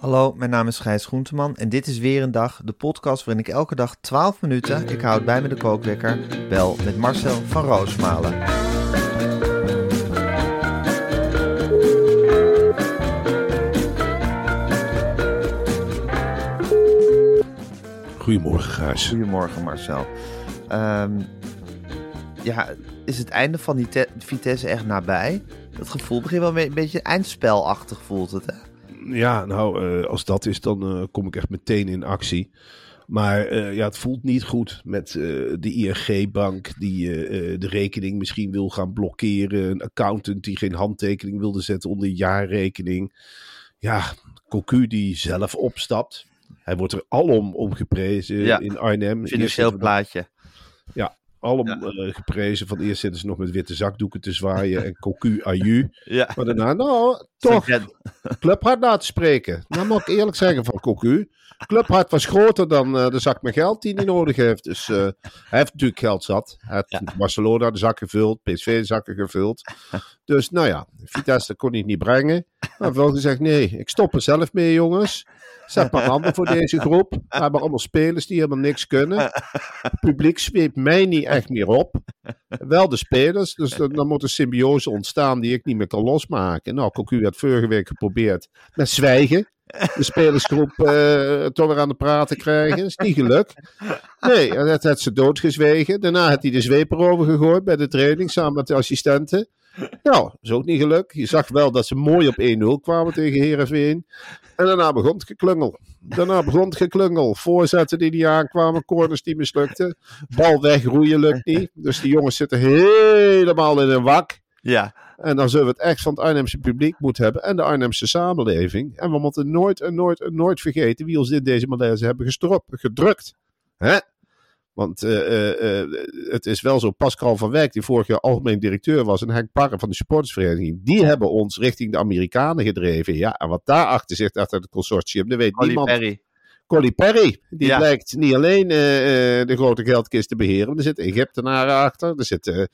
Hallo, mijn naam is Gijs Groenteman en dit is weer een dag, de podcast waarin ik elke dag 12 minuten, ik houd bij me de kookwekker, bel met Marcel van Roosmalen. Goedemorgen, Gijs. Goedemorgen Marcel. Ehm, ja, is het einde van die te- Vitesse echt nabij? Dat gevoel begint wel een beetje eindspelachtig voelt het hè? Ja, nou, eh, als dat is, dan eh, kom ik echt meteen in actie. Maar eh, ja, het voelt niet goed met de ING-bank die de rekening misschien wil gaan blokkeren. Een accountant die geen handtekening wilde zetten onder jaarrekening. Ja, Cocu die zelf opstapt. Hij wordt er alom om geprezen Ja, in Arnhem. Financieel Eerst zitten Ja. eh, geprezen. Van eerst zitten ze nog met witte zakdoeken te zwaaien en Cocu aju. Ja, Maar daarna, nou, toch, Clubhart laten spreken. Nou moet ik eerlijk zeggen van Cocu. Clubhart was groter dan eh, de zak met geld die hij nodig heeft. Dus eh, hij heeft natuurlijk geld zat. Hij heeft Barcelona de zak gevuld, PSV de zakken gevuld. Dus nou ja, Vitesse kon hij niet brengen. Maar wel gezegd, nee, ik stop er zelf mee jongens. Zet maar handen voor deze groep. We hebben allemaal spelers die helemaal niks kunnen. Het publiek zweept mij niet echt meer op. Wel de spelers. Dus dan, dan moet een symbiose ontstaan die ik niet meer kan losmaken. Nou, Cocu had vorige week geprobeerd met zwijgen. De spelersgroep eh, toch weer aan de praten krijgen. is niet gelukt. Nee, en dat had ze doodgezwegen. Daarna had hij de zweep erover gegooid bij de training samen met de assistenten. Nou, is ook niet gelukt. Je zag wel dat ze mooi op 1-0 kwamen tegen Heerenveen. En daarna begon het geklungel. Daarna begon het geklungel. Voorzetten die niet aankwamen, corners die mislukten. Bal wegroeien lukt niet. Dus die jongens zitten helemaal in een wak. ja. En dan zullen we het echt van het Arnhemse publiek moeten hebben. En de Arnhemse samenleving. En we moeten nooit en nooit en nooit vergeten wie ons in deze malaise hebben gestrop, gedrukt. Hè? Want eh, eh, eh, het is wel zo, Pascal van Wijk, die vorig jaar algemeen directeur was, en Henk Parre van de supportersvereniging, die hebben ons richting de Amerikanen gedreven. Ja, en wat daarachter zit, achter het consortium, dat weet Olly niemand. Perry. Colly Perry, die Ja. blijkt niet alleen eh, eh, de grote geldkist te beheren, maar er zitten Egyptenaren achter, er zitten eh,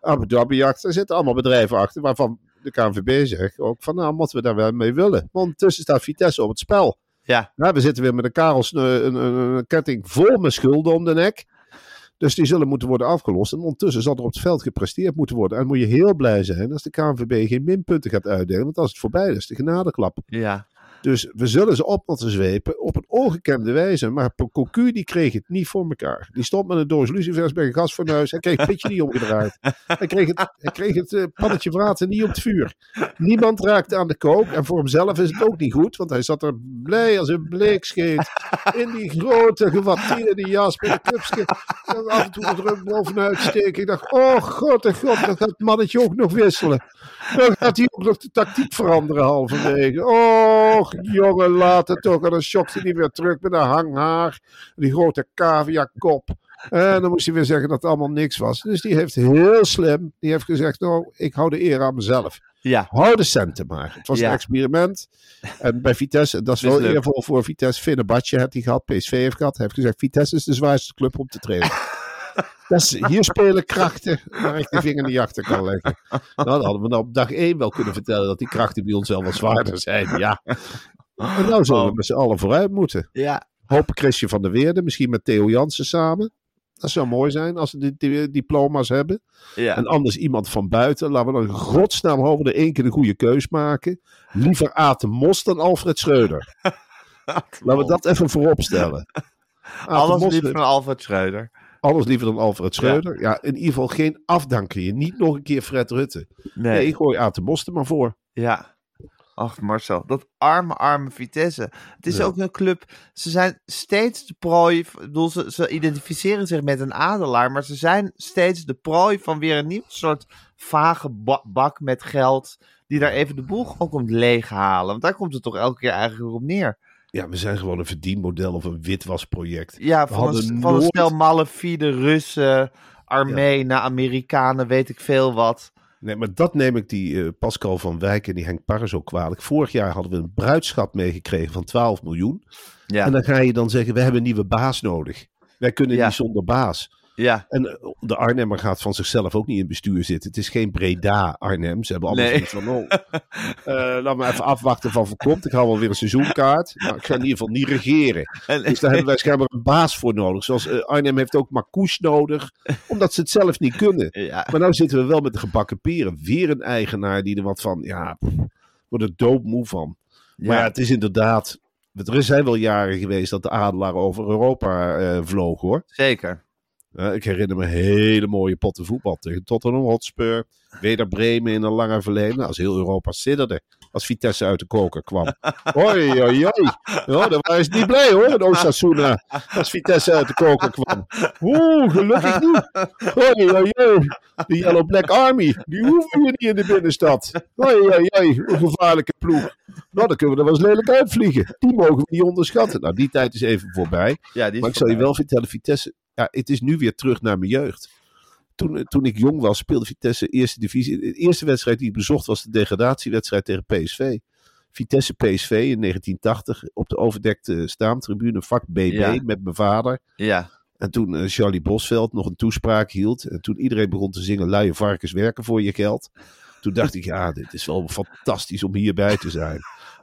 Abu Dhabi achter, er zitten allemaal bedrijven achter, waarvan de KNVB zegt ook van, nou, moeten we daar wel mee willen. Want ondertussen staat Vitesse op het spel. Ja. We zitten weer met een karels, een, een, een, een ketting vol met schulden om de nek. Dus die zullen moeten worden afgelost. En ondertussen zal er op het veld gepresteerd moeten worden. En moet je heel blij zijn als de KNVB geen minpunten gaat uitdelen. Want als het voorbij is, de genadeklap. Ja. Dus we zullen ze op moeten zwepen op een ongekende wijze. Maar Cocu die kreeg het niet voor elkaar. Die stond met een doos lucifers bij een gasfornuis. Hij kreeg het pitje niet omgedraaid. Hij kreeg het, hij kreeg het eh, pannetje water niet op het vuur. Niemand raakte aan de kook. En voor hemzelf is het ook niet goed. Want hij zat er blij als een bleekscheet. In die grote gewatteerde jas met een kupske. En af en toe de druk bovenuit steken. Ik dacht, oh god, oh god, dan gaat het mannetje ook nog wisselen. Dan gaat hij ook nog de tactiek veranderen halverwege. Och, jongen, laat het toch. En dan schokte hij weer terug met een hanghaar. Die grote cavia-kop. En dan moest hij weer zeggen dat het allemaal niks was. Dus die heeft heel slim, die heeft gezegd, nou, ik hou de eer aan mezelf. Ja. Hou de centen maar. Het was Ja. een experiment. En bij Vitesse, dat is wel eervol voor Vitesse. Fenerbahce had hij gehad, PSV heeft gehad. Hij heeft gezegd, Vitesse is de zwaarste club om te trainen. Dat is, hier spelen krachten waar ik de vinger niet achter kan leggen. Nou, dan hadden we nou op dag één wel kunnen vertellen dat die krachten bij ons wel wat zwaarder zijn. Ja. En nou zullen we met z'n allen vooruit moeten. Ja. Hopen Christian van der Weerde, misschien met Theo Jansen samen. Dat zou mooi zijn als ze die, diploma's hebben. Ja. En anders iemand van buiten. Laten we dan godsnaam houden we er één keer de goede keus maken. Liever Aten Mos dan Alfred Schreuder. Laten we dat even voorop stellen. Aten Alles liep van Alfred Schreuder. Alles liever dan Alfred Schreuder. Ja. in ieder geval geen afdanken. Niet nog een keer Fred Rutte. Nee, Nee, ik gooi Aad de Bos er maar voor. ja. Ach, Marcel, dat arme, arme Vitesse. Het is Ja. ook een club. Ze zijn steeds de prooi. Ik bedoel, ze, ze identificeren zich met een adelaar. Maar ze zijn steeds de prooi van weer een nieuw soort vage ba- bak met geld. Die daar even de boel gewoon komt leeghalen. Want daar komt het toch elke keer eigenlijk op neer. Ja, we zijn gewoon een verdienmodel of een witwasproject. Ja, We van, een, van een stel malafide Russen, Armenen, Amerikanen, weet ik veel wat. Nee, maar dat neem ik die eh, Pascal van Wijk en die Henk Parra zo kwalijk. Vorig jaar hadden we een bruidschat meegekregen van 12 miljoen. Ja, En dan ga je dan zeggen, we hebben een nieuwe baas nodig. Wij kunnen Ja. niet zonder baas. Ja. En eh, de Arnhemmer gaat van zichzelf ook niet in het bestuur zitten. Het is geen Breda Arnhem. Ze hebben allemaal Nee. van, oh, eh, laat me even afwachten van wat komt. Ik haal wel weer een seizoenkaart. Maar ik ga in ieder geval niet regeren. En- Dus daar hebben wij schijnbaar een baas voor nodig. Zoals eh, Arnhem heeft ook Marcouch nodig. Omdat ze het zelf niet kunnen. ja. Maar nou zitten we wel met de gebakken peren. Weer een eigenaar die er wat van, ja, wordt er doodmoe van. Maar ja, het is inderdaad, er zijn wel jaren geweest dat de adelaar over Europa eh vloog hoor. zeker. Ik herinner me hele mooie potten voetbal tegen Tottenham Hotspur. Weder Bremen in een lange verleden. Als heel Europa sidderde. Als Vitesse uit de koker kwam. Hoi, hoi, hoi. Ja, dan waren ze niet blij hoor, in Osasuna. Als Vitesse uit de koker kwam. Oeh, gelukkig niet. Hoi, hoi, hoi. De Yellow Black Army, die hoeven hier niet in de binnenstad. Hoi, hoi, hoi. Een gevaarlijke ploeg. Nou, dan kunnen we er wel eens lelijk uitvliegen. Die mogen we niet onderschatten. Nou, die tijd is even voorbij. Ja, die is Maar ik zal je wel vertellen, Vitesse, ja, het is nu weer terug naar mijn jeugd. Toen, eh, toen ik jong was, speelde Vitesse eerste divisie. De eerste wedstrijd die ik bezocht was de degradatiewedstrijd tegen PSV. Vitesse PSV in 1980 op de overdekte staamtribune, vak BB, Ja. met mijn vader. Ja, En toen eh, Charlie Bosveld nog een toespraak hield. En toen iedereen begon te zingen, luie varkens werken voor je geld. Toen dacht ik, ja, dit is wel fantastisch om hierbij te zijn.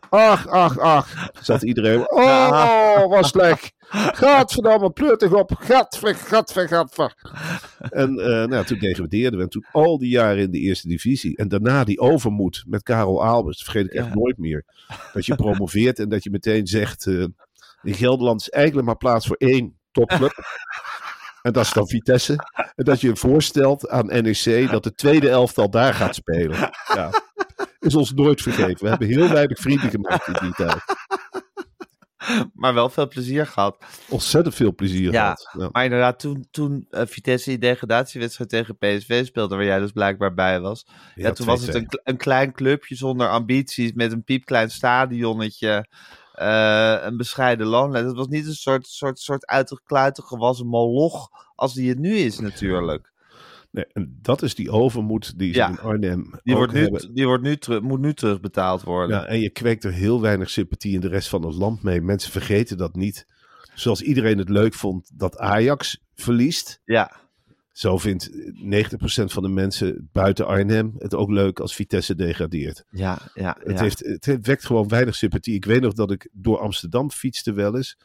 Ach, ach, ach. Zat iedereen. Oh, was slecht. Gadverdamme, pleutig op. Gadver, gadver, gadver. En eh, nou, toen degradeerden we. En toen al die jaren in de eerste divisie. En daarna die overmoed met Karel Albers. Dat vergeet ik echt Ja. nooit meer. Dat je promoveert en dat je meteen zegt... eh, in Gelderland is eigenlijk maar plaats voor één topclub. En dat is dan Vitesse. En dat je je voorstelt aan NEC dat de tweede elftal daar gaat spelen. Ja. Is ons nooit vergeven. We hebben heel weinig vrienden gemaakt in die tijd. maar wel veel plezier gehad. Ontzettend veel plezier Ja, gehad. Ja. Maar inderdaad, toen, toen eh, Vitesse die degradatiewedstrijd tegen PSV speelde, waar jij dus blijkbaar bij was. Ja, toen was het een, een klein clubje zonder ambities, met een piepklein stadionnetje, eh, een bescheiden loonlijst. Het was niet een soort, soort, soort uit de kluiten gewassen moloch als die het nu is natuurlijk. Nee, en dat is die overmoed die ze Ja. in Arnhem Die, wordt nu, hebben. die wordt nu terug, moet nu terugbetaald worden. Ja, en je kweekt er heel weinig sympathie in de rest van het land mee. Mensen vergeten dat niet. Zoals iedereen het leuk vond dat Ajax verliest. ja. Zo vindt 90% van de mensen buiten Arnhem het ook leuk als Vitesse degradeert. Ja, ja, Het, ja. heeft, het heeft- wekt gewoon weinig sympathie. Ik weet nog dat ik door Amsterdam fietste wel eens.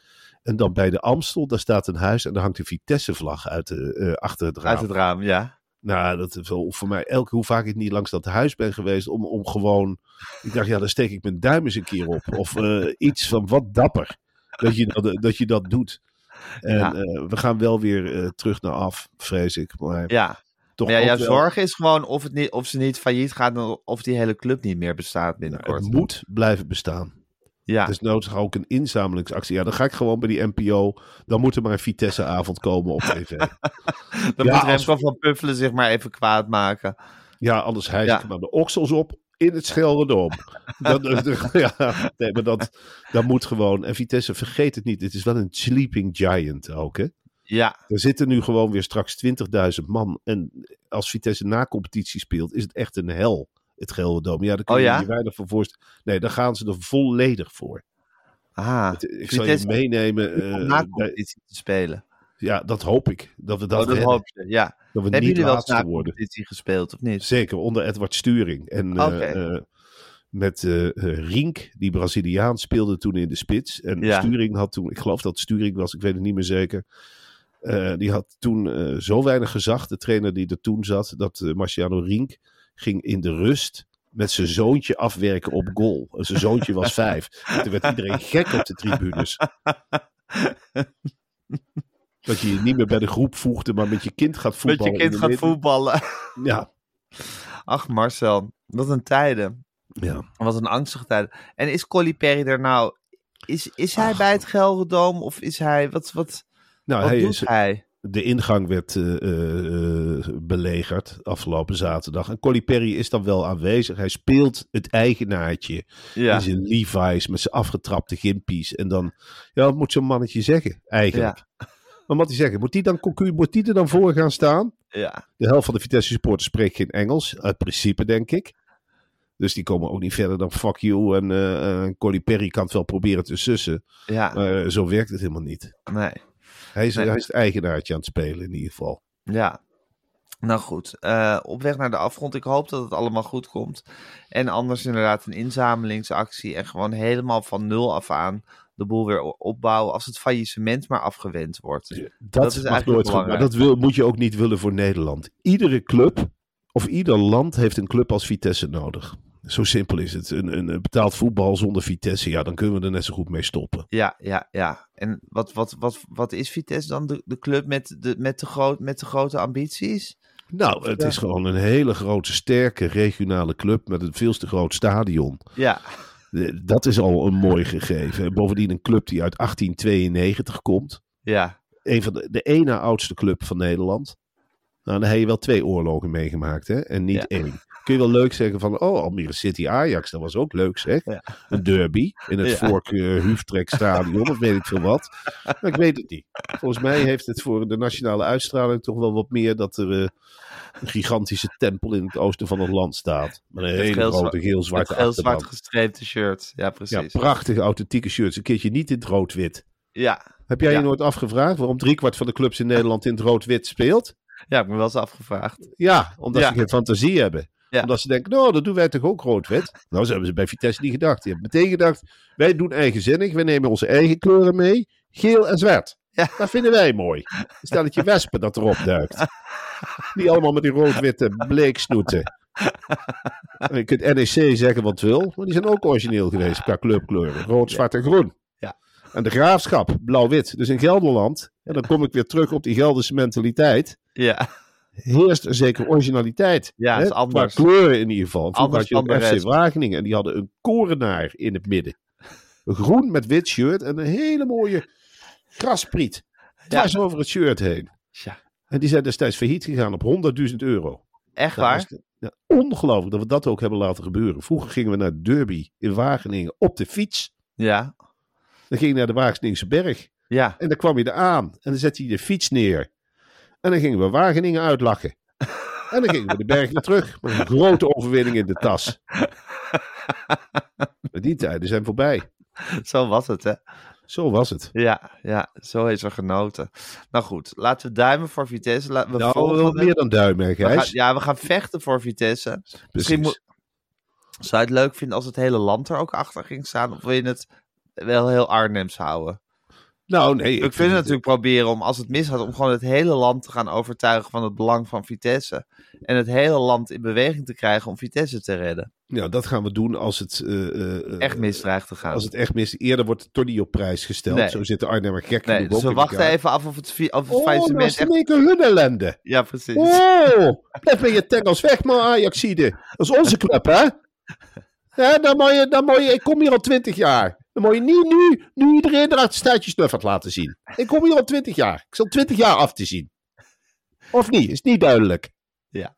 En dan bij de Amstel, daar staat een huis en daar hangt een Vitesse-vlag uit de, eh, achter het raam. Uit het raam, ja. Nou, dat is wel voor mij elke hoe vaak ik niet langs dat huis ben geweest om, om gewoon. Ik dacht, ja, dan steek ik mijn duim eens een keer op. Of eh, iets van wat dapper dat je dat, dat, je dat doet. En Ja. eh, we gaan wel weer eh, terug naar af, vrees ik. Maar Ja, toch ja, jouw wel- zorg is gewoon of, het niet, of ze niet failliet gaat of die hele club niet meer bestaat binnenkort. Het moet blijven bestaan. Ja. Dus nodig ook een inzamelingsactie. Ja, dan ga ik gewoon bij die NPO. Dan moet er maar een Vitesse-avond komen op tv. Dan ja, moet als- Remco van Puffelen zich maar even kwaad maken. Ja, anders hijs Ja. ik maar de oksels op in het Schelderdom. dat, dat- ja, nee, maar dat, dat moet gewoon. En Vitesse, vergeet het niet. Het is wel een sleeping giant ook, hè. Ja, Er zitten nu gewoon weer straks 20.000 man. En als Vitesse na competitie speelt, is het echt een hel, het Gelderdom. Ja, daar kun Oh je ja? je weinig voor voorstellen. Nee, daar gaan ze er volledig voor. ah, Het- ik zal je meenemen. om eh, na competitie te spelen. ja, dat hoop ik. Dat we dat, oh, dat hoop je, ja. Dat we Hebben niet laatste worden. competitie gespeeld, of niet? Zeker, onder Edward Sturing. En eh, eh, met Rink, die Braziliaan, speelde toen in de spits. En Ja. Sturing had toen, ik geloof dat Sturing was, ik weet het niet meer zeker. Die had toen zo weinig gezag, de trainer die er toen zat, dat Marciano Rink ging in de rust met zijn zoontje afwerken op goal. En zijn zoontje was vijf. En toen werd iedereen gek op de tribunes. Dat je je niet meer bij de groep voegde, maar met je kind gaat voetballen. Met je kind gaat voetballen. Ja. Ach Marcel, wat een tijden. Ja. Wat een angstige tijden. En is Colly Perry er nou... Is, is hij bij het Gelredome of is hij... Wat, wat, Nou, wat hij doet is, hij? De ingang werd eh, belegerd afgelopen zaterdag. En Colly Perry is dan wel aanwezig. Hij speelt het eigenaartje Ja. in zijn Levi's met zijn afgetrapte gimpies. En dan, ja, wat moet zo'n mannetje zeggen eigenlijk? Wat moet hij zeggen? Moet die, dan, moet die er dan voor gaan staan? Ja. De helft van de Vitesse supporters spreekt geen Engels. Uit principe, denk ik. Dus die komen ook niet verder dan fuck you. En Colly Perry kan het wel proberen te sussen. Ja. Maar zo werkt het helemaal niet. Nee. Hij is, Nee. hij is het eigenaartje aan het spelen in ieder geval. Ja. Nou goed, eh, op weg naar de afgrond. Ik hoop dat het allemaal goed komt. En anders inderdaad een inzamelingsactie. En gewoon helemaal van nul af aan de boel weer opbouwen. Als het faillissement maar afgewend wordt. Dat, Dat is eigenlijk nooit goed, maar dat wil, moet je ook niet willen voor Nederland. Iedere club of ieder land heeft een club als Vitesse nodig. Zo simpel is het. Een, een, een betaald voetbal zonder Vitesse, ja, dan kunnen we er net zo goed mee stoppen. Ja, ja, ja. En wat, wat, wat, wat is Vitesse dan? De, de club met de, met, de groot, met de grote ambities? Nou, het Ja. is gewoon een hele grote, sterke regionale club met een veel te groot stadion. Ja, Eh, Dat is al een mooi gegeven. En Bovendien een club die uit 1892 komt. ja, Een van de, de ene oudste club van Nederland. Nou, dan heb je wel twee oorlogen meegemaakt, hè? En niet Ja. één. Kun je wel leuk zeggen van, oh, Almere City Ajax, dat was ook leuk, zeg. Ja. Een derby in het Ja. Vork uh, Stadion, of weet ik veel wat. Maar ik weet het niet. Volgens mij heeft het voor de nationale uitstraling toch wel wat meer dat er eh, een gigantische tempel in het oosten van het land staat. Met een hele geel- grote geel-zwarte met heel zwart gestreepte shirt. Ja, Ja, precies. prachtige authentieke shirts. Een keertje niet in het rood-wit. Ja, Heb jij Ja. je nooit afgevraagd waarom driekwart van de clubs in Nederland in het rood-wit speelt? Ja, ik heb me wel eens afgevraagd. Ja, omdat Ja. ze geen fantasie hebben. Ja. Omdat ze denken, nou, dat doen wij toch ook rood-wit? Nou, zo hebben ze bij Vitesse niet gedacht. Die hebben meteen gedacht, wij doen eigenzinnig. Wij nemen onze eigen kleuren mee. Geel en zwart. Ja. Dat vinden wij mooi. Een stelletje wespen dat erop duikt. Niet allemaal met die rood-witte bleeksnoeten. En je kunt NEC zeggen wat wil, maar die zijn ook origineel geweest qua clubkleuren. Rood, zwart en groen. Ja. En de graafschap, blauw-wit. Dus in Gelderland, en dan kom ik weer terug op die Gelderse mentaliteit Ja, heerst een zekere originaliteit. Ja, hè? het is anders. Qua kleuren in ieder geval. Vroeger Anders had je de FC. Wageningen en die hadden een korenaar in het midden. Een groen met wit shirt en een hele mooie graspriet. Dwars over het shirt heen. Tja. En die zijn destijds failliet gegaan op 100.000 euro. echt Dat waar? was ja, ongelooflijk dat we dat ook hebben laten gebeuren. Vroeger gingen we naar Derby in Wageningen op de fiets. Ja, Dan ging je naar de Wageningse berg. ja. En dan kwam je er aan en dan zette je de fiets neer. En dan gingen we Wageningen uitlachen. En dan gingen we de berg weer terug. Met een grote overwinning in de tas. Maar die tijden zijn voorbij. Zo was het, hè? Zo was het. Ja, ja, zo is er genoten. Nou goed, laten we duimen voor Vitesse. Laten we Nou, volgen meer dan duimen, hè, We gaan- Gijs. ja, we gaan vechten voor Vitesse. Misschien Precies. moet, zou je het leuk vinden als het hele land er ook achter ging staan? Of wil je het wel heel Arnhems houden? Nou, nee. We kunnen natuurlijk proberen om, als het misgaat, om gewoon het hele land te gaan overtuigen van het belang van Vitesse. En het hele land in beweging te krijgen om Vitesse te redden. Ja, dat gaan we doen als het... eh, eh, eh, Echt mis dreigt te gaan. Als het echt mis Eerder wordt toch niet op prijs gesteld. Nee. Zo zit de Arnhemmer gek nee, dus we wachten elkaar. even af of het, vi- of het Oh, faillissement is echt... keer hun ellende. Ja, precies. Oh, blijf met je tengels weg, maar Ajaxide. Dat is onze club, hè? Ja, dan moet je, dan moet je, ik kom hier al twintig jaar. Dan moet je niet nu, nu iedereen eruit staatje snuffert laten zien. Ik kom hier al twintig jaar. Ik zal twintig jaar af te zien. Of niet? Is niet duidelijk. Ja.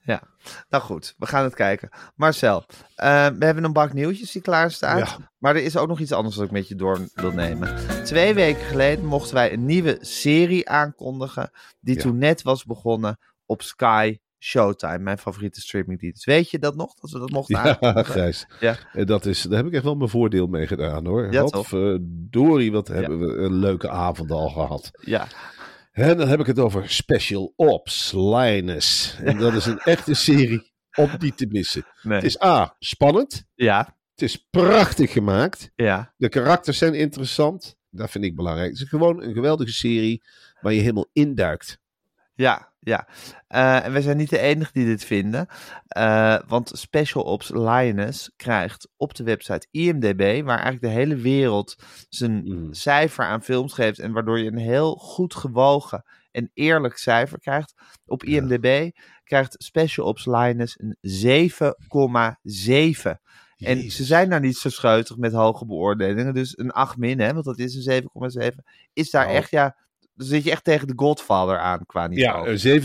ja. Nou goed, we gaan het kijken. Marcel, eh, we hebben een bak nieuwtjes die klaar staat. Ja. Maar er is ook nog iets anders dat ik met je door wil nemen. Twee weken geleden mochten wij een nieuwe serie aankondigen. Die Ja. toen net was begonnen op Sky Showtime. Mijn favoriete streamingdienst. Weet je dat nog? Dat we dat mochten Ja? Gijs. Ja. En dat is, daar heb ik echt wel mijn voordeel mee gedaan, hoor. Ja, wat toch? verdorie, wat hebben we een leuke avond al gehad. Ja. En dan heb ik het over Special Ops Linus. En dat is een echte serie om niet te missen. Nee. Het is A, spannend. Ja. Het is prachtig gemaakt. Ja. De karakters zijn interessant. Dat vind ik belangrijk. Het is gewoon een geweldige serie waar je helemaal induikt. Ja, ja. Uh, en wij zijn niet de enige die dit vinden. Uh, want Special Ops Lioness krijgt op de website IMDb, waar eigenlijk de hele wereld zijn mm. cijfer aan films geeft. En waardoor je een heel goed gewogen en eerlijk cijfer krijgt. Op IMDb krijgt Special Ops Lioness een 7,7. En ze zijn daar niet zo scheutig met hoge beoordelingen. Dus een 8 min, hè, want dat is een 7,7. Is daar oh. echt, ja, dan zit je echt tegen de Godfather aan qua niveau. Ja,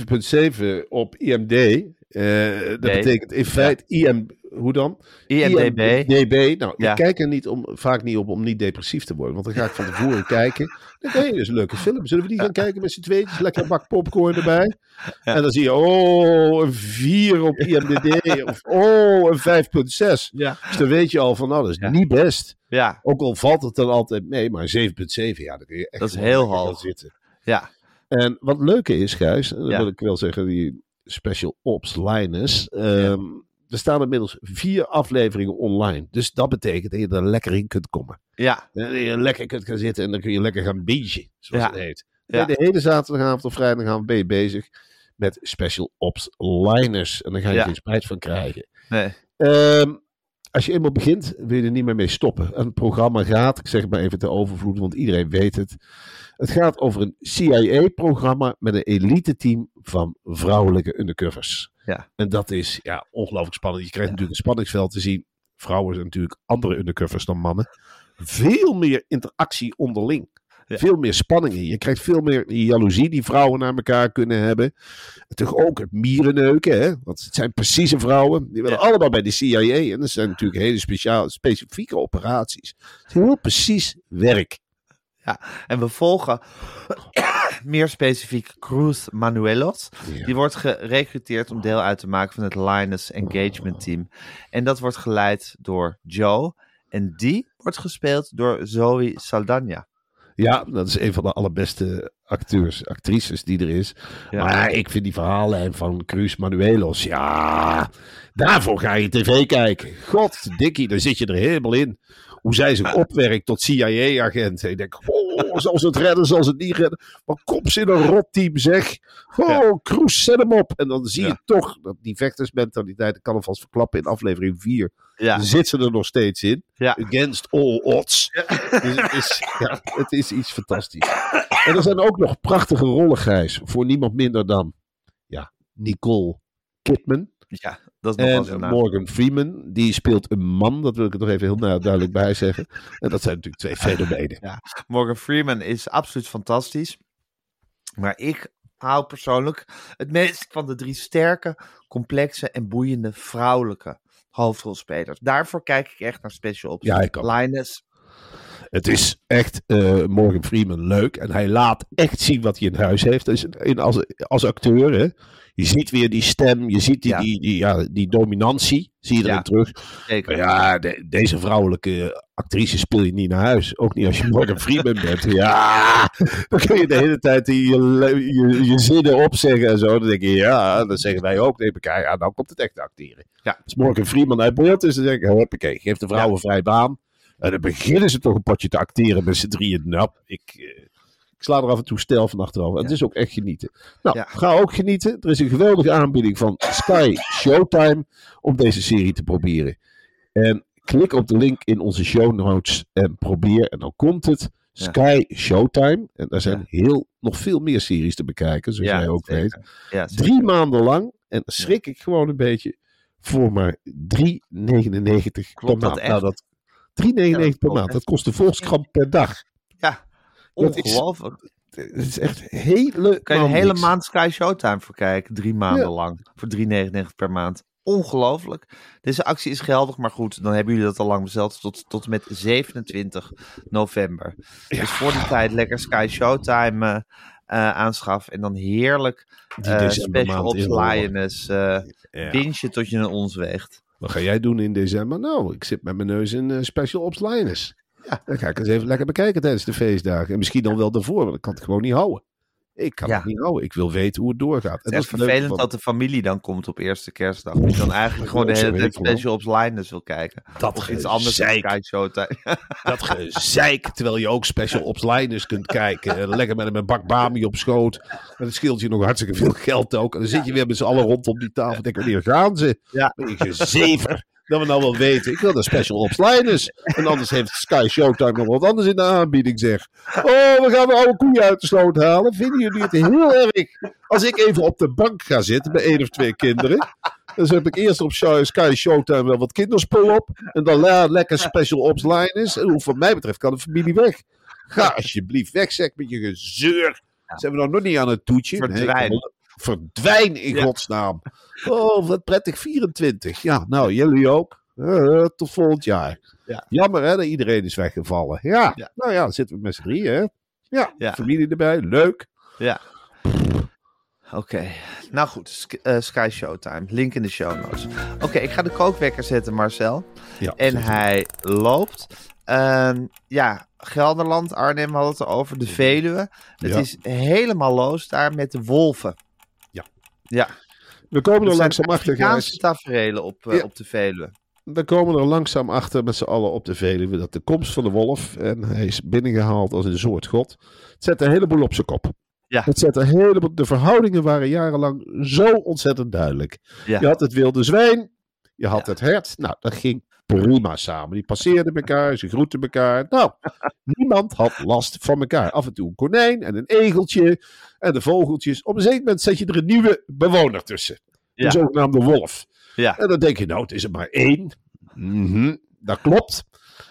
7,7 op IMD. Uh, eh, dat betekent in feite IM, hoe dan? IMDB. IMDB. Nou, ik kijk er niet om, vaak niet op om niet depressief te worden. Want dan ga ik van tevoren kijken. Dan denk je, is een leuke film. Zullen we die gaan kijken met z'n tweetjes? Lekker bak popcorn erbij. En dan zie je, oh, een 4 op IMDb. of oh, een 5,6. Ja. Dus dan weet je al van, nou, dat is niet best. Ja. Ook al valt het dan altijd mee, maar 7,7, ja, dan kun je echt dat is heel hoog. zitten. Ja. En wat leuke is, Gijs, dat wil ik wel zeggen, die Special Ops Linus. Um, er staan inmiddels vier afleveringen online. Dus dat betekent dat je er lekker in kunt komen. Ja. Dat je lekker kunt gaan zitten en dan kun je lekker gaan bingen, zoals het heet. Ja. De hele zaterdagavond of vrijdagavond ben je bezig met Special Ops Liners. En dan ga je geen spijt van krijgen. Nee. Um, als je eenmaal begint, wil je er niet meer mee stoppen. Een programma gaat, ik zeg het maar even te overvloed, want iedereen weet het. Het gaat over een CIA-programma met een elite-team van vrouwelijke undercovers. Ja. En dat is ja, ongelooflijk spannend. Je krijgt natuurlijk een spanningsveld te zien. Vrouwen zijn natuurlijk andere undercovers dan mannen. Veel meer interactie onderling. Veel meer spanningen. Je krijgt veel meer jaloezie die vrouwen naar elkaar kunnen hebben. Toch ook het mierenneuken. Hè? Want het zijn precieze vrouwen. Die willen allemaal bij de CIA. En dat zijn natuurlijk hele speciale, specifieke operaties. Het is heel precies werk. Ja, en we volgen meer specifiek Cruz Manuelos. Die wordt gerecruiteerd om deel uit te maken van het Linus Engagement Team. En dat wordt geleid door Joe. En die wordt gespeeld door Zoe Saldana. Ja, dat is een van de allerbeste acteurs, actrices die er is. Maar ik vind die verhalen van Cruz Manuelos, ja, daarvoor ga je tv kijken. God, Dikkie, daar zit je er helemaal in. Hoe zij zich opwerkt tot CIA-agent. Ik denk, oh, zal ze het redden, zal ze het niet redden. Maar kom ze in een rotteam, zeg. Oh, ja. Zet hem op. En dan zie je toch dat die vechtersmentaliteit, ik kan alvast verklappen in aflevering 4. Ja. Zit ze er nog steeds in. Against all odds. Dus het is, ja, het is iets fantastisch. En er zijn ook nog prachtige rollen, Gijs. Voor niemand minder dan ja, Nicole Kidman. Ja, dat is nog en Morgan Freeman, die speelt een man. Dat wil ik er nog even heel duidelijk bij zeggen. En dat zijn natuurlijk twee fenomenen. Ja, Morgan Freeman is absoluut fantastisch. Maar ik hou persoonlijk het meest van de drie sterke, complexe en boeiende vrouwelijke hoofdrolspelers. Daarvoor kijk ik echt naar Special Ops. Ja, ik Linus. Het is echt uh, Morgan Freeman leuk. En hij laat echt zien wat hij in huis heeft. Dus in, als, als acteur. Hè. Je ziet weer die stem. Je ziet die, ja. die, die, ja, die dominantie. Zie je erin terug. Zeker. ja, deze vrouwelijke actrice speel je niet naar huis. Ook niet als je Morgan Freeman bent. Ja, dan kun je de hele tijd je, je, je zinnen opzeggen en zo. Dan denk je, ja, dan zeggen wij ook tegen elkaar. Ja, nou komt het echt acteren. Ja. Als Morgan Freeman uit beeld is, dan denk ik, hoppakee, geef de vrouwen vrij baan. En dan beginnen ze toch een potje te acteren met z'n drieën. Nou, ik, eh, ik sla er af en toe stel van achterover. Het is ook echt genieten. Nou, ga ook genieten. Er is een geweldige aanbieding van Sky Showtime om deze serie te proberen. En klik op de link in onze show notes en probeer. En dan komt het. Sky Showtime. En daar zijn heel, nog veel meer series te bekijken, zoals jij ook weet. Drie maanden lang. En schrik ik gewoon een beetje voor maar 3,99 per maand. Nou, dat 3,99 per maand. Dat kost de Volkskrant per dag. Ja, ongelooflijk. Het is echt hele. Kan je een hele maand Sky Showtime voor kijken, drie maanden lang. Voor 3,99 per maand. Ongelooflijk. Deze actie is geldig, maar goed, dan hebben jullie dat al lang besteld. Tot, tot en met 27 november. Dus voor die tijd lekker Sky Showtime uh, uh, aanschaffen. En dan heerlijk uh, special ops Lioness uh, ja. tot je een ons weegt. Wat ga jij doen in december? Nou, ik zit met mijn neus in uh, Special Ops Linus. Ja. Dan ga ik eens even lekker bekijken tijdens de feestdagen. En misschien dan wel daarvoor, want ik kan het gewoon niet houden. Ik kan Ja. het niet houden. Ik wil weten hoe het doorgaat. Het is vervelend van- dat de familie dan komt op eerste kerstdag. Dat je dan eigenlijk gewoon de hele tijd. Special Ops Linus wil kijken. Dat of iets anders dan Showtime. Dat gezeik, terwijl je ook special ops liners kunt kijken. En Lekker met een bak bami op schoot. En het scheelt je nog hartstikke veel geld ook. En dan zit je weer met z'n allen rondom die tafel. Denk, wanneer gaan ze? Ja. Ben je gezever. Dat we nou wel weten. Ik wil de special ops liners. En anders heeft Sky Showtime nog wat anders in de aanbieding, zeg. Oh, we gaan de oude koeien uit de sloot halen. Vinden jullie het heel erg? Als ik even op de bank ga zitten bij één of twee kinderen. Dan heb ik eerst op Sky Showtime wel wat kinderspul op. En dan la- lekker special ops liners. En hoe wat mij betreft kan de familie weg. Ga alsjeblieft weg, zeg, met je gezeur. Zijn we nou nog niet aan het toetje? Verdwijn. Verdwijn in godsnaam. Oh, wat prettig, 24. Ja, nou, jullie ook. Eh, tot volgend jaar. Ja. Jammer hè, dat iedereen is weggevallen. Ja, Ja. nou ja, dan zitten we met z'n drieën hè. Ja, Ja. familie erbij, leuk. Ja. Oké, nou goed, eh, Sky Showtime. Link in de show notes. Oké, ik ga de kookwekker zetten, Marcel. Ja, En hij loopt. Ehm, ja, Gelderland, Arnhem had het over, de Veluwe. Het is helemaal los daar met de wolven. Ja. We komen er langzaam achter, Afrikaanse Gijs. taferelen op, eh, Ja. op de Veluwe. We komen er langzaam achter met z'n allen op de Veluwe dat de komst van de wolf, en hij is binnengehaald als een soort god, het zet een heleboel op zijn kop. Ja. Het zet een heleboel, de verhoudingen waren jarenlang zo ontzettend duidelijk. Ja. Je had het wilde zwijn, je had Ja. het hert, nou dat ging prima samen. Die passeerden elkaar, ze groetten elkaar. Nou, niemand had last van elkaar. Af en toe een konijn en een egeltje en de vogeltjes. Op een zeker moment zet je er een nieuwe bewoner tussen. Ja. De zogenaamde wolf. Ja. En dan denk je, nou, het is er maar één. Mhm, dat klopt.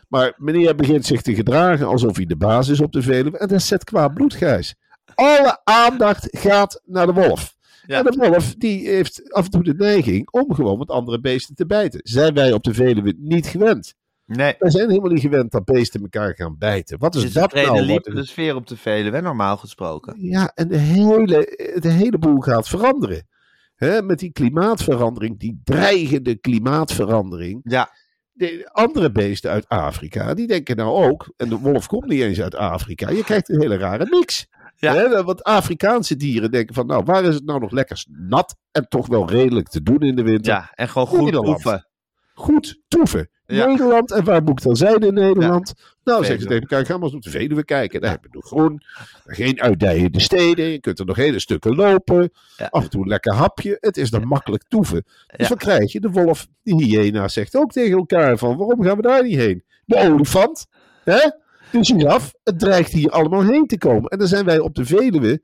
Maar meneer begint zich te gedragen alsof hij de baas is op de Veluwe. En dat zet qua bloed, Gijs. Alle aandacht gaat naar de wolf. Ja. En de wolf die heeft af en toe de neiging om gewoon met andere beesten te bijten. Zijn wij op de Veluwe niet gewend? Nee, Wij zijn helemaal niet gewend dat beesten elkaar gaan bijten. Wat is dat nou? liep, de sfeer op de Veluwe, normaal gesproken. ja, en de hele, de hele boel gaat veranderen. Hè, met die klimaatverandering, die dreigende klimaatverandering. Ja, De andere beesten uit Afrika, die denken nou ook, en de wolf komt niet eens uit Afrika, je krijgt een hele rare mix. Ja. Hè, want Afrikaanse dieren denken van, nou, waar is het nou nog lekker nat en toch wel redelijk te doen in de winter? ja en gewoon goed Nederland. oefenen. Goed toeven. Ja. Nederland, en waar moet ik dan zijn in Nederland? Nou, zeggen ze tegen elkaar, ga maar eens op de Veluwe kijken. Daar heb je nog groen, geen uitdijende steden, je kunt er nog hele stukken lopen. Af en toe een lekker hapje, het is dan makkelijk toeven. Dus wat krijg je? De wolf, die hyena zegt ook tegen elkaar van, waarom gaan we daar niet heen? De olifant, hè? De giraf, het dreigt hier allemaal heen te komen. En daar zijn wij op de Veluwe,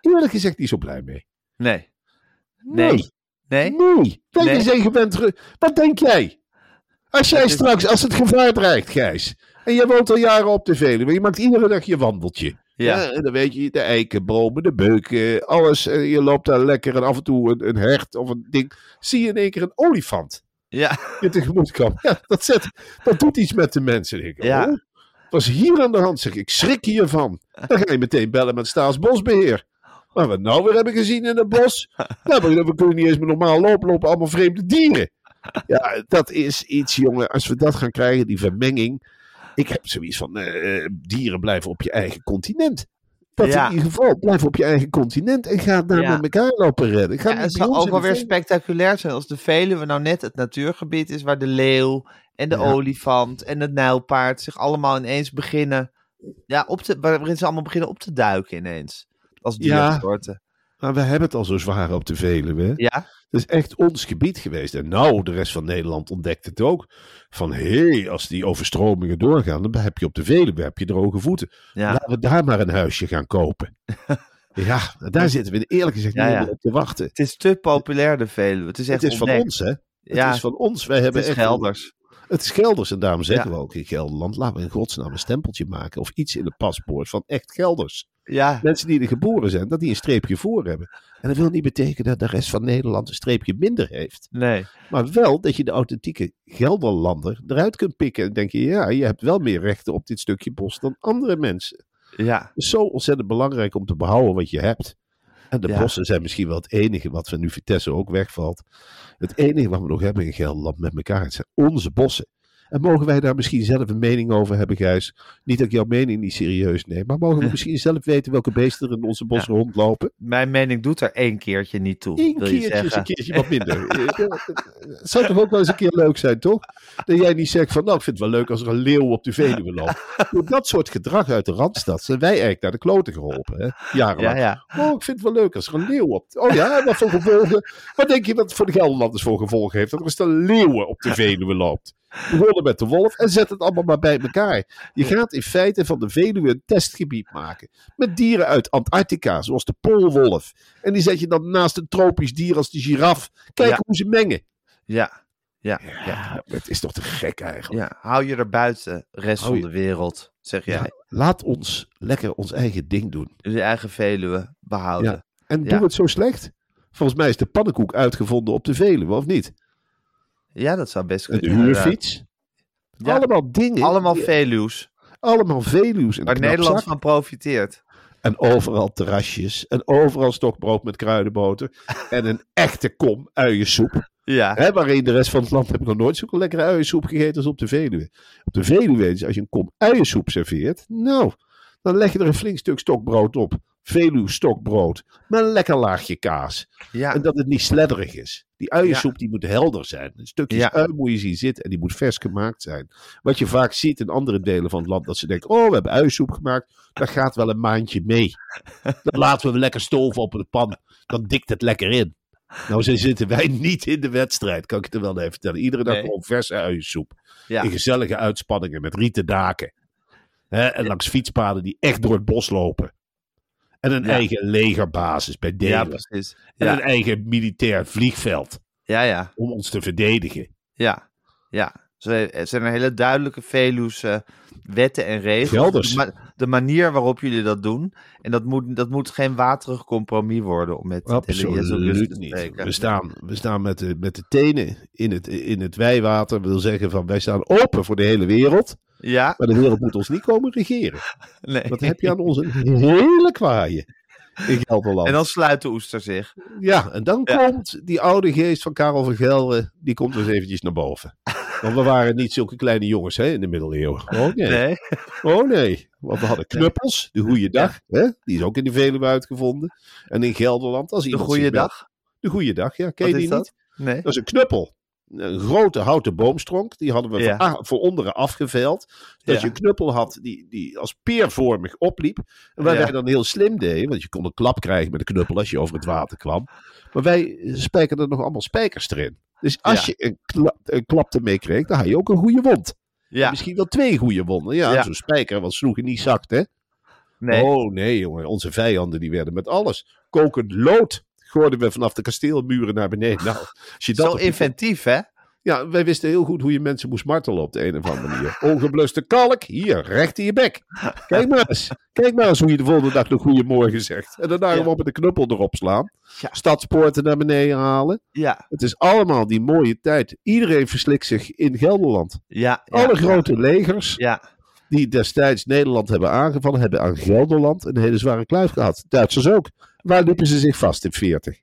eerlijk gezegd, niet zo blij mee. Nee. Nee. Nee? Nee, Nee. terug- Wat denk jij? Als jij straks, als het gevaar dreigt, Gijs. En jij woont al jaren op de Veluwe. Je maakt iedere dag je wandeltje. Ja. en dan weet je, de eikenbomen, de beuken, alles. En je loopt daar lekker en af en toe een, een hert of een ding. Zie je in één keer een olifant Ja. je tegemoet komen. Ja, dat, zet, dat doet iets met de mensen. Denk ik, Ja. oh, wat is hier aan de hand? Zeg, ik schrik hiervan. Dan ga je meteen bellen met Staatsbosbeheer. Maar wat nou weer hebben gezien in het bos. Nou, we, kunnen niet eens meer normaal lopen, lopen allemaal vreemde dieren. Ja, dat is iets, jongen. Als we dat gaan krijgen, die vermenging. Ik heb zoiets van, eh, dieren blijven op je eigen continent. Dat Ja. in ieder geval, blijf op je eigen continent en ga daar Ja. met elkaar lopen redden. Ga Ja, het zou ook wel weer spectaculair zijn als de Veluwe nou net het natuurgebied is waar de leeuw en de olifant en het nijlpaard zich allemaal ineens beginnen, ja, op te, waarin ze allemaal beginnen op te duiken ineens. Als diersoorten. Maar we hebben het al zo zwaar op de Veluwe. Ja, Het is echt ons gebied geweest. En nou, de rest van Nederland ontdekt het ook. Van hé, hey, als die overstromingen doorgaan, dan heb je op de Veluwe heb je droge voeten. ja. Laten we daar maar een huisje gaan kopen. ja, daar zitten we eerlijk gezegd Ja, niet ja. op te wachten. Het is te populair, de Veluwe. Het is echt Het is van ons, hè? Het Ja, is van ons. Wij het hebben is echt Gelders. Het is Gelders en daarom zeggen Ja. we ook in Gelderland, laten we in godsnaam een stempeltje maken of iets in het paspoort van echt Gelders. Ja, Mensen die er geboren zijn, dat die een streepje voor hebben. En dat wil niet betekenen dat de rest van Nederland een streepje minder heeft. nee. Maar wel dat je de authentieke Gelderlander eruit kunt pikken. En denk je, ja, je hebt wel meer rechten op dit stukje bos dan andere mensen. Ja, Het is zo ontzettend belangrijk om te behouden wat je hebt. En de Ja. bossen zijn misschien wel het enige wat van nu Vitesse ook wegvalt. Het enige wat we nog hebben in Gelderland met elkaar, het zijn onze bossen. En mogen wij daar misschien zelf een mening over hebben, Gijs? Niet dat ik jouw mening niet serieus neem, maar mogen we misschien zelf weten welke beesten er in onze bos Ja. rondlopen? Mijn mening doet er één keertje niet toe. Eén wil je keertje is zeggen. een keertje wat minder. Het zou toch ook wel eens een keer leuk zijn, toch? Dat jij niet zegt van, nou, ik vind het wel leuk als er een leeuw op de Veluwe loopt. Door dat soort gedrag uit de Randstad zijn wij eigenlijk naar de kloten geholpen, hè? Jarenlang. Ja, ja. Oh, ik vind het wel leuk als er een leeuw op... Oh ja, wat voor gevolgen? Wat denk je wat het voor de Gelderlanders voor gevolgen heeft? Dat er een leeuw op de Veluwe loopt. Begonnen met de wolf en zet het allemaal maar bij elkaar. Je gaat in feite van de Veluwe een testgebied maken. Met dieren uit Antarctica, zoals de poolwolf. En die zet je dan naast een tropisch dier als de giraf. Kijk Ja. hoe ze mengen. Ja, ja, ja. Ja, het is toch te gek eigenlijk. ja. Hou je er buiten, rest Hou van de wereld, zeg jij. Ja, laat ons lekker ons eigen ding doen. Je eigen Veluwe behouden. Ja. En we het zo slecht? Volgens mij is de pannenkoek uitgevonden op de Veluwe, of niet? Ja, dat zou best kunnen. inderdaad. huurfiets. Ja. Allemaal dingen. Allemaal Veluws, allemaal Veluws. Waar. Nederland van profiteert. En overal terrasjes. En overal stokbrood met kruidenboter. en een echte kom uiensoep. Ja, Hè, waarin de rest van het land heb ik nog nooit zo'n lekkere uiensoep gegeten als op de Veluwe. Op de Veluwe, is als je een kom uiensoep serveert, nou, dan leg je er een flink stuk stokbrood op. Veluw stokbrood. Met een lekker laagje kaas. ja. En dat het niet sledderig is. Die uiensoep die moet helder zijn. Een stukjes Ja. ui moet je zien zitten en die moet vers gemaakt zijn. Wat je vaak ziet in andere delen van het land, dat ze denken, oh we hebben uiensoep gemaakt. Dat gaat wel een maandje mee. Dan laten we lekker stoven op de pan. Dan dikt het lekker in. Nou, zo zitten wij niet in de wedstrijd, kan ik je er wel even vertellen. Iedere dag Nee. gewoon verse uiensoep. ja. In gezellige uitspanningen met rieten daken. Hè, en langs fietspaden die echt door het bos lopen. En een Ja. eigen legerbasis bij ja, delen. precies. en een Ja, eigen militair vliegveld ja, ja. om ons te verdedigen. Ja, ja. Zo- Er zijn er hele duidelijke Veluwse wetten en regels. Gelders. De, ma- de manier waarop jullie dat doen. En dat moet, dat moet geen waterig compromis worden om met de Jezus Absoluut niet. We staan, we staan met, de, met de tenen in het, in het wijwater. Dat wil zeggen van wij staan open voor de hele wereld. Ja, Maar de wereld moet ons niet komen regeren. nee. Wat heb je aan ons een hele kwaaie in Gelderland. En dan sluit de oester zich. Ja, en dan Ja. komt die oude geest van Karel van Gelre, die komt dus eventjes naar boven. Want we waren niet zulke kleine jongens hè, in de middeleeuwen. Oh nee. Nee. Oh nee. Want we hadden knuppels, de goede dag. Hè? Die is ook in de Veluwe uitgevonden. En in Gelderland, als De goede dag. De goede dag, ja. Ken Wat je die niet? Nee. Dat is een knuppel. Een grote houten boomstronk. Die hadden we Ja. voor onderen afgeveild. Dat Ja. je een knuppel had die, die als peervormig opliep. En waar Ja. wij dan heel slim deden. Want je kon een klap krijgen met een knuppel als je over het water kwam. Maar wij spijkerden nog allemaal spijkers erin. Dus als je een, kla een klap ermee kreeg, dan had je ook een goede wond. Ja, Misschien wel twee goede wonden. Ja, Ja. zo'n spijker, want sloeg je niet zakt, hè? nee. Oh nee, jongen. Onze vijanden die werden met alles. Kokend lood gooiden we vanaf de kasteelmuren naar beneden. Nou, als je dat Zo inventief, hè? Ja, wij wisten heel goed hoe je mensen moest martelen op de een of andere manier. Ongebluste kalk, hier, recht in je bek. Kijk maar eens. Kijk maar eens hoe je de volgende dag nog goeiemorgen zegt. En daarna Ja. gewoon met de knuppel erop slaan. Ja. Stadspoorten naar beneden halen. Ja, Het is allemaal die mooie tijd. Iedereen verslikt zich in Gelderland. ja. ja. Alle grote legers Ja, die destijds Nederland hebben aangevallen, hebben aan Gelderland een hele zware kluif gehad. Duitsers ook. Waar liepen ze zich vast in 40?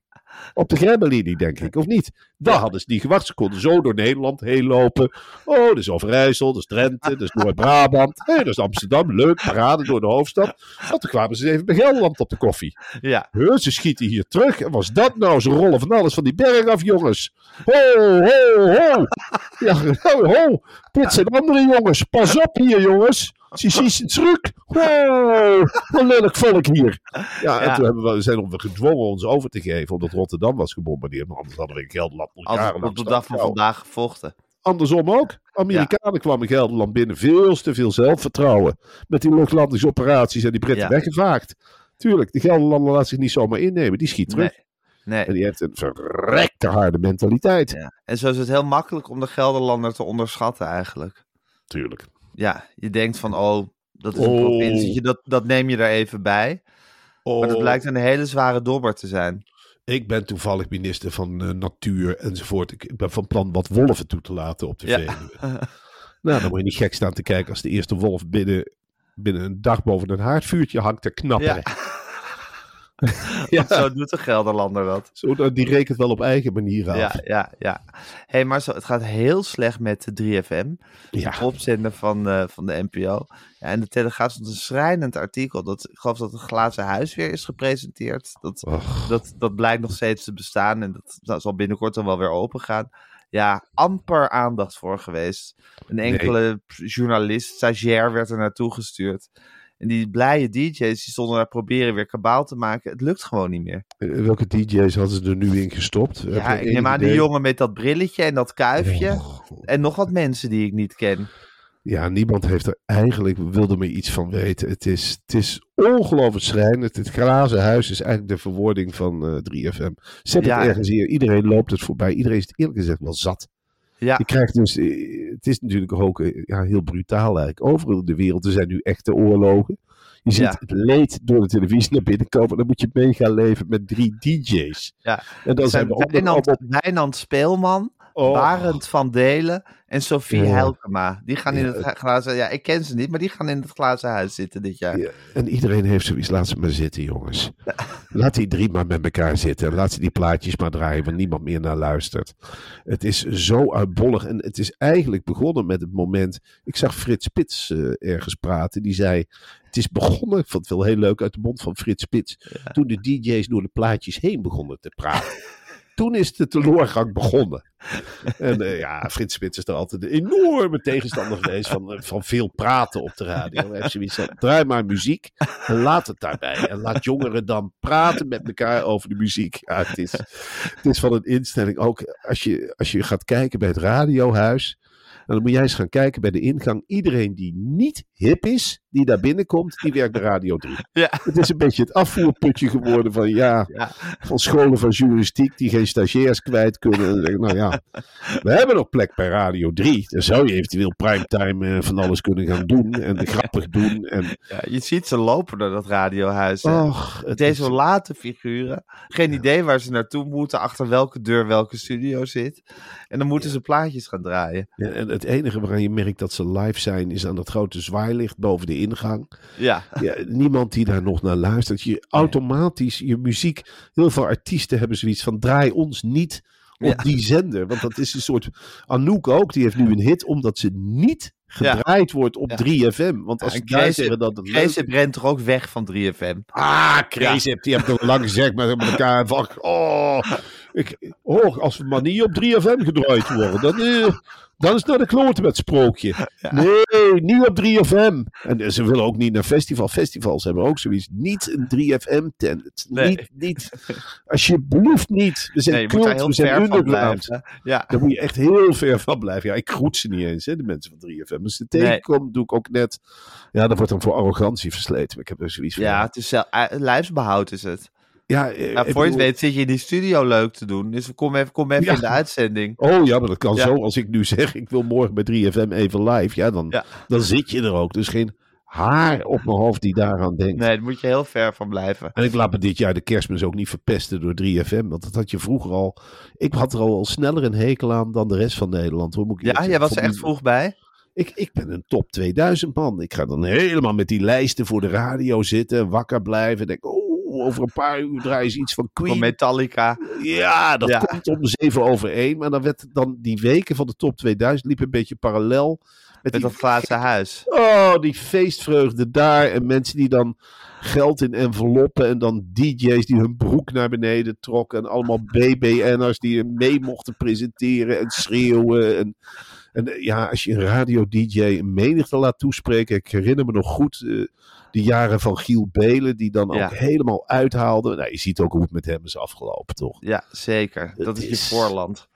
Op de Grebelinie, denk ik, of niet? Daar hadden ze niet gewacht. Ze konden zo door Nederland heen lopen. Oh, dat is Overijssel, dat is Drenthe, dat is Noord-Brabant. Hé, dat is Amsterdam. Leuk, parade door de hoofdstad. En toen kwamen ze even bij Gelderland op de koffie. ja. Ze schieten hier terug. En was dat nou? Ze rollen van alles van die berg af, jongens. Ho, ho, ho. Ja, ho, ho. Dit zijn andere jongens. Pas op hier, jongens. Ze zien terug. Wow, wat lelijk volk hier. Ja, en Ja. toen hebben we, zijn we gedwongen ons over te geven, omdat Rotterdam was gebombardeerd. Maar anders hadden we in Gelderland nog op de dag van vandaag gevochten. Andersom ook. Amerikanen kwamen Gelderland binnen. Veel te veel zelfvertrouwen. Met die luchtlandingsoperaties en die Britten Ja. weggevaagd. Tuurlijk, de Gelderlander laat zich niet zomaar innemen. Die schiet terug. Nee. Nee. En die heeft een verrekte harde mentaliteit. Ja. En zo is het heel makkelijk om de Gelderlander te onderschatten eigenlijk. Tuurlijk. Ja, je denkt van, oh, dat is een Oh. provincietje, dat, dat neem je er even bij. Maar dat Oh, blijkt een hele zware dobber te zijn. Ik ben toevallig minister van eh, Natuur enzovoort. Ik, ben van plan wat wolven toe te laten op de Ja. Veluwe. nou, dan moet je niet gek staan te kijken als de eerste wolf binnen, binnen een dag boven een haardvuurtje hangt te knapperen. ja. Zo doet de Gelderlander dat. Zo, die rekent wel op eigen manier af. Ja, ja, ja. hey, maar zo, het gaat heel slecht met de 3FM. Ja. De opzender van, uh, van de NPO. Ja, en de Telegraaf stond een schrijnend artikel. Dat, ik geloof dat het glazen huis weer is gepresenteerd. Dat, dat, dat blijkt nog steeds te bestaan. En dat, dat zal binnenkort dan wel weer open gaan ja, amper aandacht voor geweest. Een enkele journalist, stagiair, werd er naartoe gestuurd. En die blije DJ's die stonden daar proberen weer kabaal te maken. Het lukt gewoon niet meer. Eh, welke DJ's hadden ze er nu in gestopt? Ja, ik neem aan die jongen met dat brilletje en dat kuifje. En nog wat mensen die ik niet ken. Ja, niemand heeft er eigenlijk, wilde me iets van weten. Het is, het is ongelooflijk schrijnend. Het glazen huis is eigenlijk de verwoording van uh, eh, 3FM. Zet het ergens hier. Iedereen loopt het voorbij. Iedereen is het eerlijk gezegd wel zat. Ja. Je krijgt dus, eh, het is natuurlijk ook eh, ja, heel brutaal eigenlijk. Overal in de wereld, er zijn nu echte oorlogen. Je ziet het leed door de televisie naar binnen komen. Dan moet je mee gaan leven met drie DJ's. Ja. En dan zijn we Wijnand, Wijnand Speelman, oh. Barend van Delen en Sofie ja. Helkema. Die gaan in het glazen... Ja, ik ken ze niet, maar die gaan in het glazen huis zitten dit jaar. Ja. En iedereen heeft zoiets. Laat ze maar zitten, jongens. Laat die drie maar met elkaar zitten. Laat ze die plaatjes maar draaien, waar niemand meer naar luistert. Het is zo uitbollig. En het is eigenlijk begonnen met het moment... Ik zag Frits Spits uh, ergens praten. Die zei... Het is begonnen, ik vond het wel heel leuk, uit de mond van Frits Spits. Toen de DJ's door de plaatjes heen begonnen te praten. toen is de teleurgang begonnen. En uh, ja, Frits Spits is er altijd een enorme tegenstander geweest van, uh, van veel praten op de radio. Hij heeft draai maar muziek en laat het daarbij. En laat jongeren dan praten met elkaar over de muziek. Het, is, het is van een instelling, ook als je, als je gaat kijken bij het radiohuis dan moet jij eens gaan kijken bij de ingang. Iedereen die niet hip is, die daar binnenkomt, die werkt bij Radio 3. Ja. Het is een beetje het afvoerputje geworden van ja, ja. van scholen van juristiek die geen stagiairs kwijt kunnen. nou ja, we hebben nog plek bij Radio 3. Dan zou je eventueel primetime uh, van alles kunnen gaan doen en grappig doen. En... Ja, je ziet ze lopen door dat radiohuis. Och, Deze late figuren. Geen idee waar ze naartoe moeten, achter welke deur welke studio zit. En dan moeten ze plaatjes gaan draaien. En het enige waaraan je merkt dat ze live zijn, is aan dat grote zwaailicht boven de ingang. Ja. ja niemand die daar nog naar luistert. Je automatisch je muziek. Heel veel artiesten hebben zoiets van: draai ons niet op die zender. Want dat is een soort. Anouk ook, die heeft nu een hit omdat ze niet gedraaid wordt op 3FM. Want als zeggen dat het rent toch ook weg van 3FM? Ah, Crazy die heeft nog lang gezegd met elkaar van... Oh, ik, oh, als we maar niet op 3FM gedraaid worden, dan, uh, dan is het naar de kloten met sprookje. Nee, niet op 3FM. En ze willen ook niet naar festival. Festivals hebben ook zoiets. Niet een 3FM-tent. Nee. Niet, niet, alsjeblieft niet. We zijn nee, we zijn underground. Ja. Daar moet je echt heel ver van blijven. Ja, ik groet ze niet eens, hè, de mensen van 3FM. Als ze tegenkomt, doe ik ook net... Ja, dat wordt dan voor arrogantie versleten. Ik heb er zoiets van... Ja, het is uh, lijfsbehoud is het. Ja, uh, voor je het weet zit je in die studio leuk te doen. Dus kom even, kom even in de uitzending. Oh ja, maar dat kan zo. Als ik nu zeg, ik wil morgen bij 3FM even live. Ja, dan, dan zit je er ook. Dus geen haar op mijn hoofd die daaraan denkt. Nee, daar moet je heel ver van blijven. En ik laat me dit jaar de kerstmis ook niet verpesten door 3FM. Want dat had je vroeger al. Ik had er al sneller een hekel aan dan de rest van Nederland. Moet ik ja, jij was er echt vroeg bij. Ik, ik ben een top 2000 man. Ik ga dan helemaal met die lijsten voor de radio zitten. Wakker blijven. Denk, oh, over een paar uur draaien ze iets van Queen. Van Metallica. Ja, dat komt om zeven over één. Maar dan werd dan die weken van de top 2000 liep een beetje parallel. Met, met dat glazen huis. Oh, die feestvreugde daar. En mensen die dan geld in enveloppen. En dan DJ's die hun broek naar beneden trokken. En allemaal BBN'ers die mee mochten presenteren en schreeuwen. En, en ja, als je een radio-DJ een menigte laat toespreken. Ik herinner me nog goed. Uh, de jaren van Giel Belen, die dan ook helemaal uithaalde. Nou, je ziet ook hoe het met hem is afgelopen, toch? Ja, zeker. Dat is, je voorland.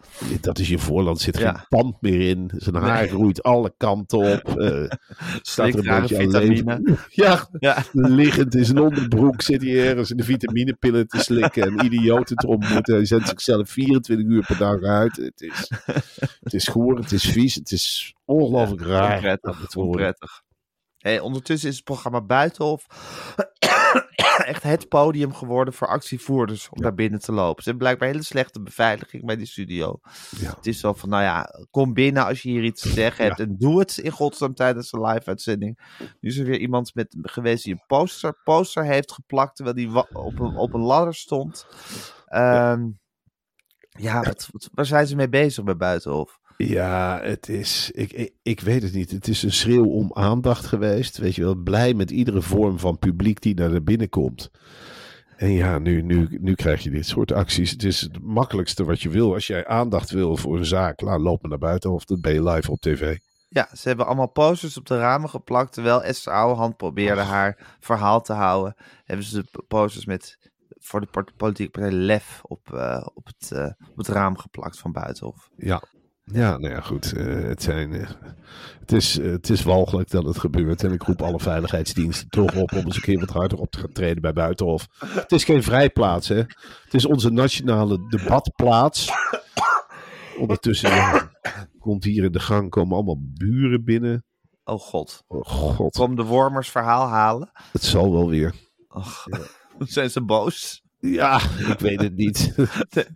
Dat is je voorland. Er zit geen pand meer in. Zijn haar groeit alle kanten op. Uh, staat er een vitamine. Ja, ja, liggend in zijn onderbroek zit hij ergens in de vitaminepillen te slikken en idioten te ontmoeten. Hij zet zichzelf 24 uur per dag uit. Het is, het is goor, het is vies, het is ongelooflijk raar. Onprettig, onprettig. Hey, ondertussen is het programma Buitenhof echt het podium geworden voor actievoerders om daar binnen te lopen. Ze hebben blijkbaar hele slechte beveiliging bij die studio. Ja. Het is zo van, nou ja, kom binnen als je hier iets te zeggen hebt en doe het in godsnaam tijdens de live-uitzending. Nu is er weer iemand met, geweest die een poster, poster heeft geplakt terwijl die op een, op een ladder stond. Ehm, ja, wat, wat- waar zijn ze mee bezig bij Buitenhof? Ja, het is. Ik, ik, ik weet het niet. Het is een schreeuw om aandacht geweest. Weet je wel, blij met iedere vorm van publiek die naar binnen komt. En ja, nu, nu, nu krijg je dit soort acties. Het is het makkelijkste wat je wil. Als jij aandacht wil voor een zaak, laat loop maar naar buiten of dan ben je live op tv. Ja, ze hebben allemaal posters op de ramen geplakt. Terwijl Esther Ouwehand probeerde haar verhaal te houden. Hebben ze de posters met voor de politieke partij LEF op, eh, op, het, eh, op het raam geplakt van Buitenhof. Ja. Ja, nou ja, goed. eh, het, zijn, eh, het, is, eh, het is walgelijk dat het gebeurt. En ik roep alle veiligheidsdiensten toch op om eens een keer wat harder op te gaan treden bij Buitenhof. Het is geen vrijplaats, hè. Het is onze nationale debatplaats. Ondertussen ja, komt hier in de gang, komen allemaal buren binnen. Oh god. Oh god, Kom de Wormers verhaal halen. het zal wel weer. Och, zijn ze boos? Ja, ik weet het niet.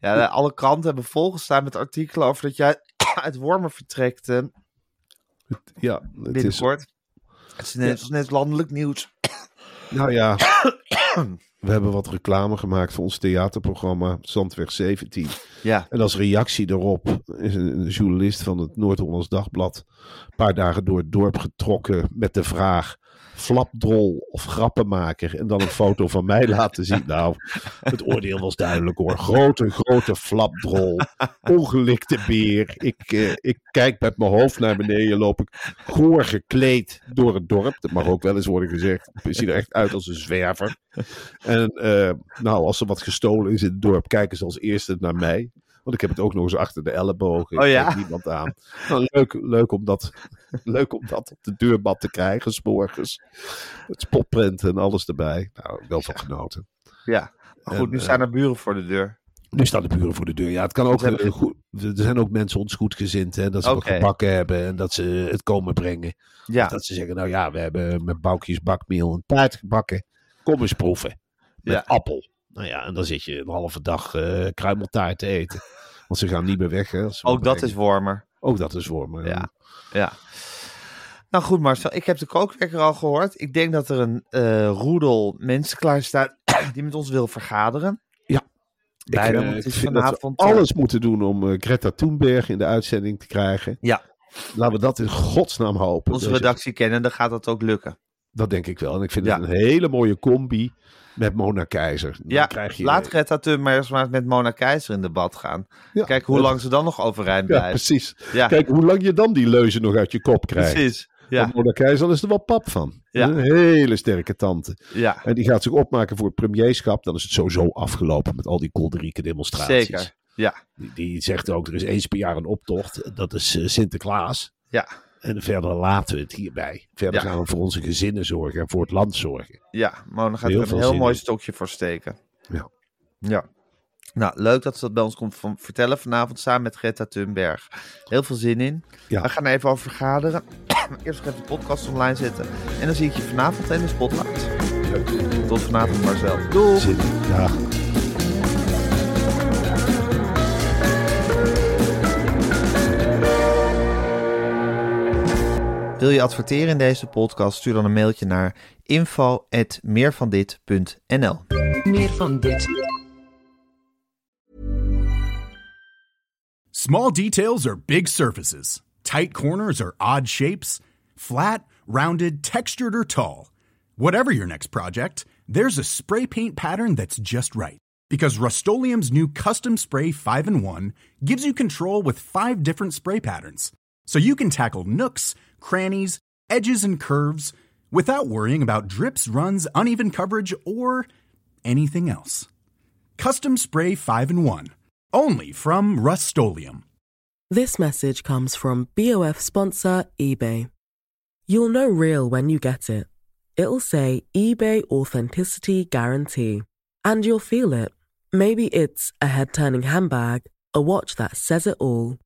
Ja, alle kranten hebben volgestaan met artikelen over dat jij uit Wormer vertrekt eh, Ja, het is. Het is net, het is net landelijk nieuws. nou ja, we hebben wat reclame gemaakt voor ons theaterprogramma Zandweg 17. Ja, En als reactie daarop is een, een journalist van het Noord-Hollands Dagblad een paar dagen door het dorp getrokken met de vraag flapdrol of grappenmaker en dan een foto van mij laten zien. Nou, het oordeel was duidelijk hoor. Grote, grote flapdrol, ongelikte beer. Ik, eh, ik kijk met mijn hoofd naar beneden, loop ik goor gekleed door het dorp. Dat mag ook wel eens worden gezegd. Ik zie er echt uit als een zwerver. En eh, nou, als er wat gestolen is in het dorp, kijken ze als eerste naar mij. Want ik heb het ook nog eens achter de ellebogen. Ik Oh ja? niemand aan. Nou, leuk, leuk, om dat, leuk om dat op de deurmat te krijgen, s morgens. Het spotprint en alles erbij. Nou, wel van genoten. ja. Maar goed, En, nu eh, staan er buren voor de deur. Nu staan de buren voor de deur. Ja, het kan ook hebben- eh, goed. Er zijn ook mensen ons goedgezind. Hè, dat ze wat gebakken hebben en dat ze het komen brengen. Ja, Dat ze zeggen, nou ja, we hebben met boukjes bakmeel een taart gebakken. Kom eens proeven. Met Ja. appel. Nou ja, en dan zit je een halve dag eh kruimeltaart te eten. Want ze gaan niet meer weg. Hè, ook dat is Wormer. Ook dat is me. Ja. Ja. Nou goed Marcel, ik heb de kookwekker al gehoord. Ik denk dat er een eh, roedel mensen klaar staat die met ons wil vergaderen. Ja. Ik, want eh, ik is vind dat we eh, alles moeten doen om Greta Thunberg in de uitzending te krijgen. Ja. Laten we dat in godsnaam hopen. Onze redactie kennen, dan gaat dat ook lukken. Dat denk ik wel. En ik vind Ja. het een hele mooie combi met Mona Keizer. Dan Ja, krijg je, laat Greta Thunberg maar eens met Mona Keizer in debat gaan. Ja. Kijk hoe lang ze dan nog overeind Ja, blijft. precies. Ja, Kijk hoe lang je dan die leuzen nog uit je kop krijgt. precies. Ja, Want Mona Keizer is er wel pap van. Ja. Een hele sterke tante. ja, En die gaat zich opmaken voor het premierschap. Dan is het sowieso afgelopen met al die kolderieke demonstraties. zeker. Ja, Die, die zegt ook, er is eens per jaar een optocht. Dat is eh, Sinterklaas. ja, En verder laten we het hierbij. Verder Ja. gaan we voor onze gezinnen zorgen en voor het land zorgen. ja. Mona gaat Heel er een heel mooi in. stokje voor steken. Ja. Ja. Nou, leuk dat ze dat bij ons komt van vertellen vanavond samen met Greta Thunberg. Heel veel zin in. Ja. We gaan er even over vergaderen. Eerst nog even de podcast online zetten. En dan zie ik je vanavond in de spotlight. Tot vanavond Marcel. Doei! Zin. Wil je adverteren in deze podcast? Stuur dan een mailtje naar info.meervandit.nl Meer van dit. Small details are big surfaces. Tight corners are odd shapes. Flat, rounded, textured, or tall. Whatever your next project, there's a spray paint pattern that's just right. Because Rust new Custom Spray 5 in 1 gives you control with five different spray patterns. So you can tackle nooks, crannies, edges, and curves without worrying about drips, runs, uneven coverage, or anything else. Custom Spray 5 in 1. Only from Rust This message comes from BOF sponsor eBay. You'll know real when you get it. It'll say eBay Authenticity Guarantee. And you'll feel it. Maybe it's a head turning handbag, a watch that says it all,